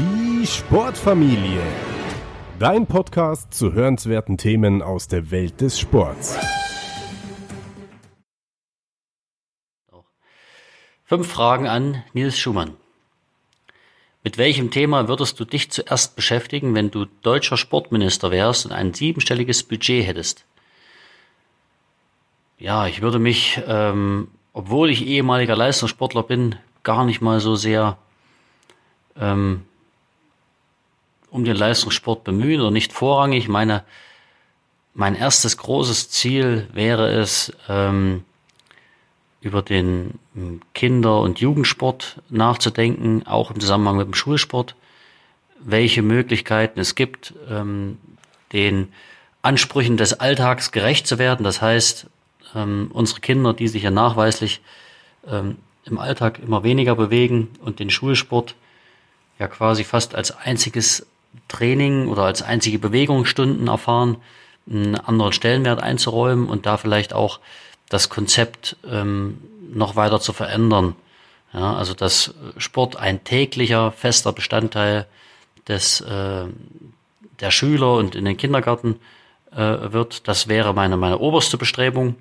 Die Sportfamilie. Dein Podcast zu hörenswerten Themen aus der Welt des Sports. Fünf Fragen an Nils Schumann. Mit welchem Thema würdest du dich zuerst beschäftigen, wenn du deutscher Sportminister wärst und ein siebenstelliges Budget hättest? Ja, ich würde mich, ähm, obwohl ich ehemaliger Leistungssportler bin, gar nicht mal so sehr ähm, um den Leistungssport bemühen oder nicht vorrangig. Meine, mein erstes großes Ziel wäre es, ähm, über den Kinder- und Jugendsport nachzudenken, auch im Zusammenhang mit dem Schulsport, welche Möglichkeiten es gibt, ähm, den Ansprüchen des Alltags gerecht zu werden. Das heißt, ähm, unsere Kinder, die sich ja nachweislich ähm, im Alltag immer weniger bewegen und den Schulsport ja quasi fast als einziges Training oder als einzige Bewegungsstunden erfahren, einen anderen Stellenwert einzuräumen und da vielleicht auch das Konzept ähm, noch weiter zu verändern. Ja, also dass Sport ein täglicher, fester Bestandteil des, äh, der Schüler und in den Kindergarten äh, wird, das wäre meine, meine oberste Bestrebung.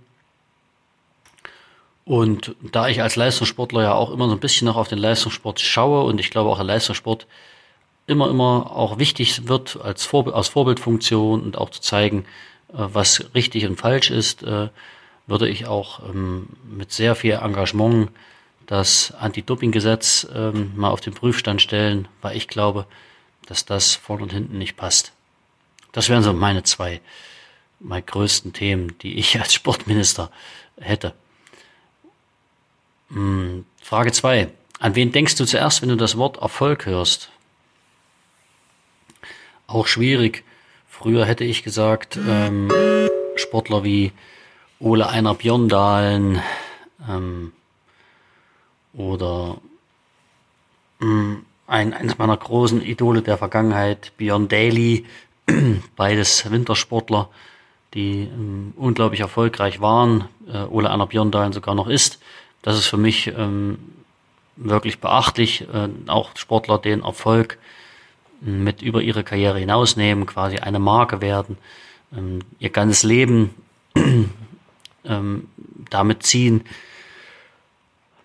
Und da ich als Leistungssportler ja auch immer so ein bisschen noch auf den Leistungssport schaue und ich glaube auch der Leistungssport immer, immer auch wichtig wird als Vorbild, aus Vorbildfunktion und auch zu zeigen, äh, was richtig und falsch ist, äh, würde ich auch ähm, mit sehr viel Engagement das Anti-Doping-Gesetz ähm, mal auf den Prüfstand stellen, weil ich glaube, dass das vorne und hinten nicht passt. Das wären so meine zwei, meine größten Themen, die ich als Sportminister hätte. Hm, Frage zwei: An wen denkst du zuerst, wenn du das Wort Erfolg hörst? Auch schwierig. Früher hätte ich gesagt, ähm, Sportler wie Ole Einer Björndalen ähm, oder ähm, ein, eines meiner großen Idole der Vergangenheit, Björn Daly, beides Wintersportler, die ähm, unglaublich erfolgreich waren, äh, Ole Einer Björndalen sogar noch ist. Das ist für mich ähm, wirklich beachtlich. Äh, auch Sportler den Erfolg mit über ihre Karriere hinausnehmen, quasi eine Marke werden, ähm, ihr ganzes Leben ähm, damit ziehen.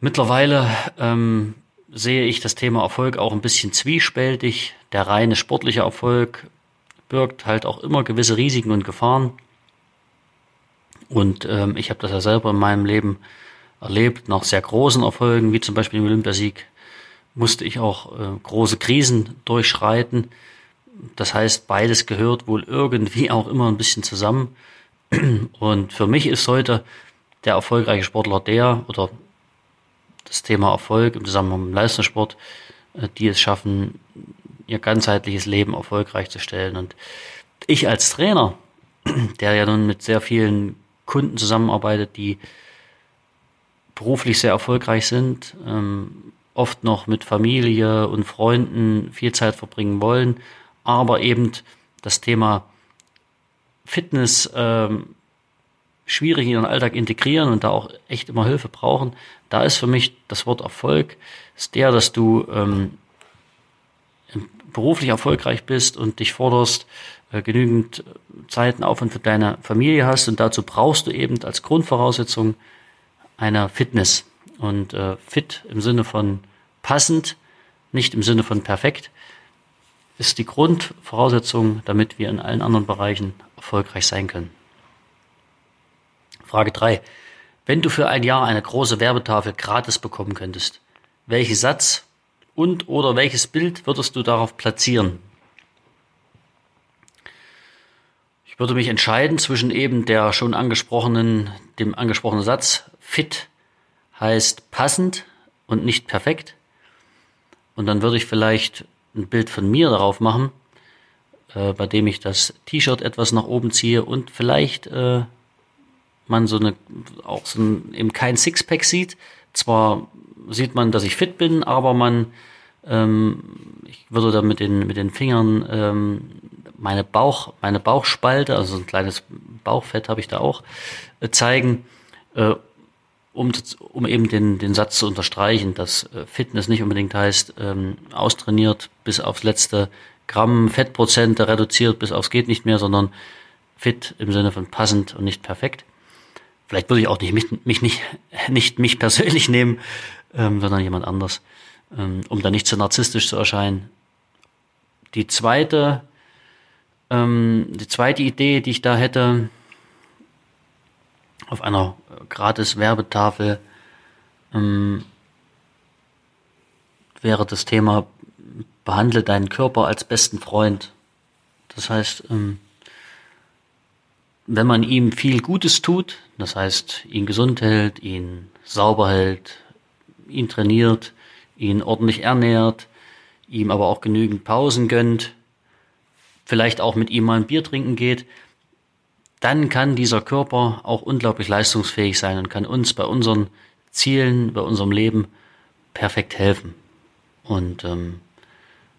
Mittlerweile ähm, sehe ich das Thema Erfolg auch ein bisschen zwiespältig. Der reine sportliche Erfolg birgt halt auch immer gewisse Risiken und Gefahren. Und ähm, ich habe das ja selber in meinem Leben erlebt. Nach sehr großen Erfolgen, wie zum Beispiel im Olympiasieg, musste ich auch äh, große Krisen durchschreiten. Das heißt, beides gehört wohl irgendwie auch immer ein bisschen zusammen. Und für mich ist heute der erfolgreiche Sportler der oder das Thema Erfolg im Zusammenhang mit dem Leistungssport, äh, die es schaffen, ihr ganzheitliches Leben erfolgreich zu stellen. Und ich als Trainer, der ja nun mit sehr vielen Kunden zusammenarbeitet, die beruflich sehr erfolgreich sind, ähm, oft noch mit Familie und Freunden viel Zeit verbringen wollen, aber eben das Thema Fitness ähm, schwierig in ihren Alltag integrieren und da auch echt immer Hilfe brauchen, da ist für mich das Wort Erfolg. Ist der, dass du ähm, beruflich erfolgreich bist und dich forderst, äh, genügend Zeiten auf und für deine Familie hast. Und dazu brauchst du eben als Grundvoraussetzung eine Fitness und äh, fit im Sinne von passend, nicht im Sinne von perfekt, ist die Grundvoraussetzung, damit wir in allen anderen Bereichen erfolgreich sein können. Frage drei: Wenn du für ein Jahr eine große Werbetafel gratis bekommen könntest, welchen Satz und oder welches Bild würdest du darauf platzieren? Ich würde mich entscheiden zwischen eben der schon angesprochenen, dem angesprochenen Satz fit heißt passend und nicht perfekt. Und dann würde ich vielleicht ein Bild von mir darauf machen, äh, bei dem ich das T-Shirt etwas nach oben ziehe und vielleicht äh, man so eine auch so ein, eben kein Sixpack sieht. Zwar sieht man, dass ich fit bin, aber man ähm, ich würde da mit den mit den Fingern ähm, meine Bauch meine Bauchspalte, also ein kleines Bauchfett habe ich da auch äh, zeigen. Äh, um, um eben den, den Satz zu unterstreichen, dass äh, Fitness nicht unbedingt heißt, ähm, austrainiert bis aufs letzte Gramm Fettprozente reduziert bis aufs geht nicht mehr, sondern fit im Sinne von passend und nicht perfekt. Vielleicht würde ich auch nicht mich, mich nicht, nicht mich persönlich nehmen, ähm, sondern jemand anders, ähm, um da nicht zu narzisstisch zu erscheinen. Die zweite, ähm, die zweite Idee, die ich da hätte, auf einer gratis Werbetafel ähm, wäre das Thema behandle deinen Körper als besten Freund. Das heißt, ähm, wenn man ihm viel Gutes tut, das heißt, ihn gesund hält, ihn sauber hält, ihn trainiert, ihn ordentlich ernährt, ihm aber auch genügend Pausen gönnt, vielleicht auch mit ihm mal ein Bier trinken geht, dann kann dieser Körper auch unglaublich leistungsfähig sein und kann uns bei unseren Zielen, bei unserem Leben perfekt helfen. Und ähm,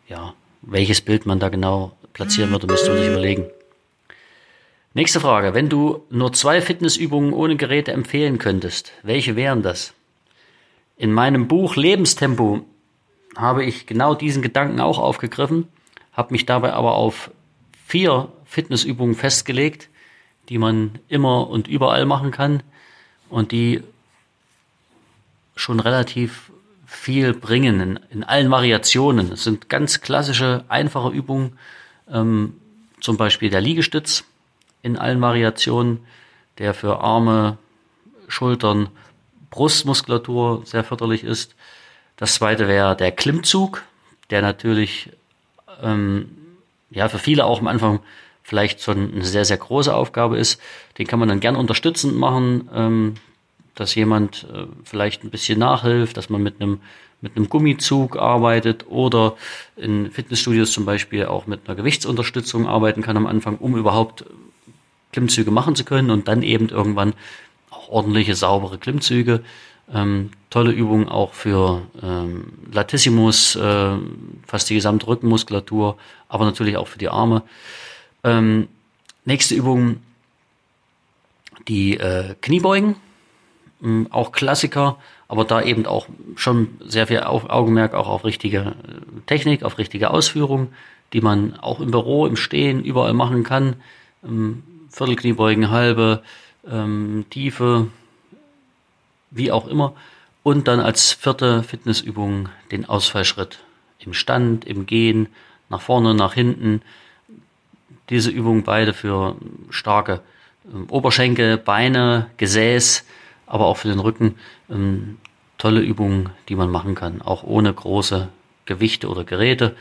ja, welches Bild man da genau platzieren würde, müsste man sich überlegen. Nächste Frage. Wenn du nur zwei Fitnessübungen ohne Geräte empfehlen könntest, welche wären das? In meinem Buch Lebenstempo habe ich genau diesen Gedanken auch aufgegriffen, habe mich dabei aber auf vier Fitnessübungen festgelegt, die man immer und überall machen kann und die schon relativ viel bringen in, in allen Variationen. Es sind ganz klassische, einfache Übungen, ähm, zum Beispiel der Liegestütz in allen Variationen, der für Arme, Schultern, Brustmuskulatur sehr förderlich ist. Das zweite wäre der Klimmzug, der natürlich ähm, ja für viele auch am Anfang vielleicht schon eine sehr, sehr große Aufgabe ist. Den kann man dann gern unterstützend machen, ähm, dass jemand äh, vielleicht ein bisschen nachhilft, dass man mit einem mit einem Gummizug arbeitet oder in Fitnessstudios zum Beispiel auch mit einer Gewichtsunterstützung arbeiten kann am Anfang, um überhaupt Klimmzüge machen zu können und dann eben irgendwann auch ordentliche, saubere Klimmzüge. Ähm, tolle Übung auch für ähm, Latissimus, äh, fast die gesamte Rückenmuskulatur, aber natürlich auch für die Arme. Ähm, nächste Übung, die äh, Kniebeugen, ähm, auch Klassiker, aber da eben auch schon sehr viel Augenmerk auch auf richtige äh, Technik, auf richtige Ausführung, die man auch im Büro, im Stehen, überall machen kann. Ähm, Viertelkniebeugen, halbe, ähm, tiefe, wie auch immer. Und dann als vierte Fitnessübung den Ausfallschritt im Stand, im Gehen, nach vorne, nach hinten. Diese Übung beide für starke ähm, Oberschenkel, Beine, Gesäß, aber auch für den Rücken. Ähm, tolle Übungen, die man machen kann, auch ohne große Gewichte oder Geräte.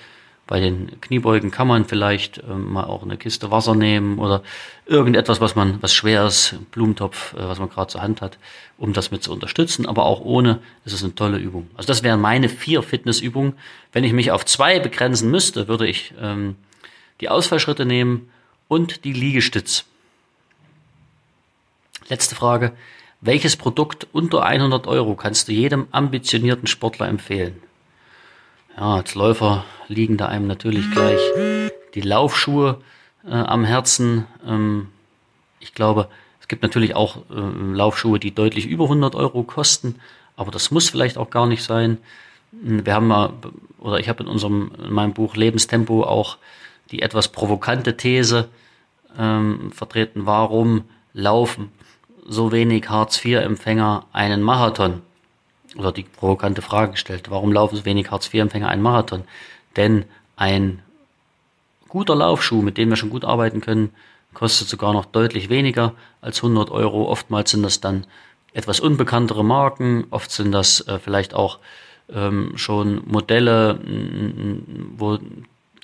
Bei den Kniebeugen kann man vielleicht ähm, mal auch eine Kiste Wasser nehmen oder irgendetwas, was man, was schwer ist, Blumentopf, äh, was man gerade zur Hand hat, um das mit zu unterstützen. Aber auch ohne ist es eine tolle Übung. Also das wären meine vier Fitnessübungen. Wenn ich mich auf zwei begrenzen müsste, würde ich ähm, die Ausfallschritte nehmen und die Liegestütz. Letzte Frage. Welches Produkt unter 100 Euro kannst du jedem ambitionierten Sportler empfehlen? Ja, als Läufer liegen da einem natürlich gleich die Laufschuhe äh, am Herzen. Ähm, ich glaube, es gibt natürlich auch äh, Laufschuhe, die deutlich über 100 Euro kosten, aber das muss vielleicht auch gar nicht sein. Wir haben mal, oder ich habe in unserem, in meinem Buch Lebenstempo auch die etwas provokante These ähm, vertreten, warum Laufen so wenig Hartz-IV-Empfänger einen Marathon? Oder die provokante Frage gestellt, warum laufen so wenig Hartz-IV-Empfänger einen Marathon? Denn ein guter Laufschuh, mit dem wir schon gut arbeiten können, kostet sogar noch deutlich weniger als 100 Euro. Oftmals sind das dann etwas unbekanntere Marken, oft sind das äh, vielleicht auch ähm, schon Modelle, wo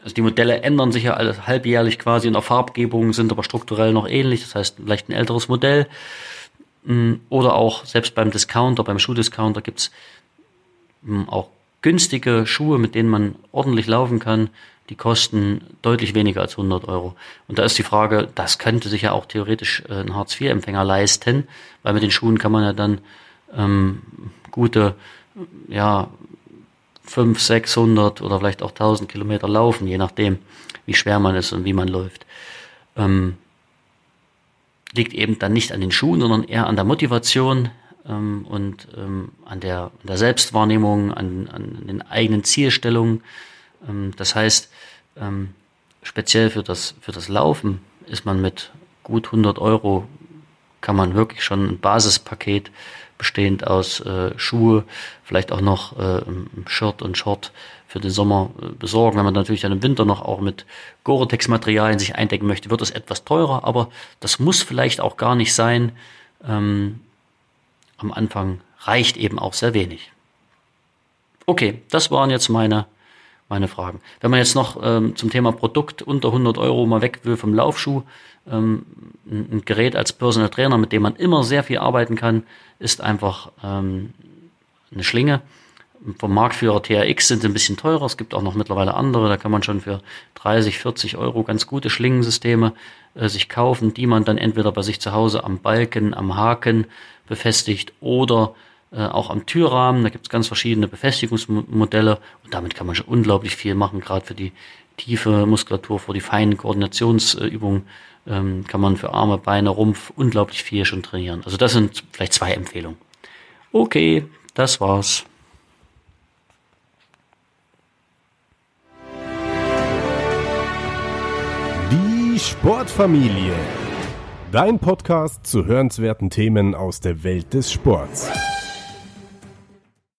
also die Modelle ändern sich ja alles halbjährlich quasi in der Farbgebung, sind aber strukturell noch ähnlich. Das heißt, vielleicht ein älteres Modell. Mm, oder auch selbst beim Discounter, beim Schuhdiscounter gibt's mm, auch günstige Schuhe, mit denen man ordentlich laufen kann. Die kosten deutlich weniger als 100 Euro. Und da ist die Frage, das könnte sich ja auch theoretisch äh, ein Hartz-IV-Empfänger leisten, weil mit den Schuhen kann man ja dann ähm, gute, ja, 500, 600 oder vielleicht auch 1000 Kilometer laufen, je nachdem, wie schwer man ist und wie man läuft. Ähm, liegt eben dann nicht an den Schuhen, sondern eher an der Motivation, ähm, und ähm, an, der, an der Selbstwahrnehmung, an, an den eigenen Zielstellungen. Ähm, das heißt, ähm, speziell für das, für das Laufen ist man mit gut 100 Euro, kann man wirklich schon ein Basispaket bestehend aus äh, Schuhe, vielleicht auch noch äh, Shirt und Short für den Sommer äh, besorgen. Wenn man natürlich dann im Winter noch auch mit Gore-Tex-Materialien sich eindecken möchte, wird es etwas teurer, aber das muss vielleicht auch gar nicht sein. Ähm, am Anfang reicht eben auch sehr wenig. Okay, das waren jetzt meine, meine Fragen. Wenn man jetzt noch ähm, zum Thema Produkt unter 100 Euro mal weg will vom Laufschuh, ähm, ein Gerät als Personal Trainer, mit dem man immer sehr viel arbeiten kann, ist einfach ähm, eine Schlinge. Vom Marktführer TRX sind sie ein bisschen teurer. Es gibt auch noch mittlerweile andere. Da kann man schon für 30, 40 Euro ganz gute Schlingensysteme äh, sich kaufen, die man dann entweder bei sich zu Hause am Balken, am Haken befestigt oder äh, auch am Türrahmen. Da gibt es ganz verschiedene Befestigungsmodelle und damit kann man schon unglaublich viel machen, gerade für die tiefe Muskulatur, für die feinen Koordinationsübungen ähm, kann man für Arme, Beine, Rumpf unglaublich viel schon trainieren. Also das sind vielleicht zwei Empfehlungen. Okay, das war's. Die Sportfamilie. Dein Podcast zu hörenswerten Themen aus der Welt des Sports.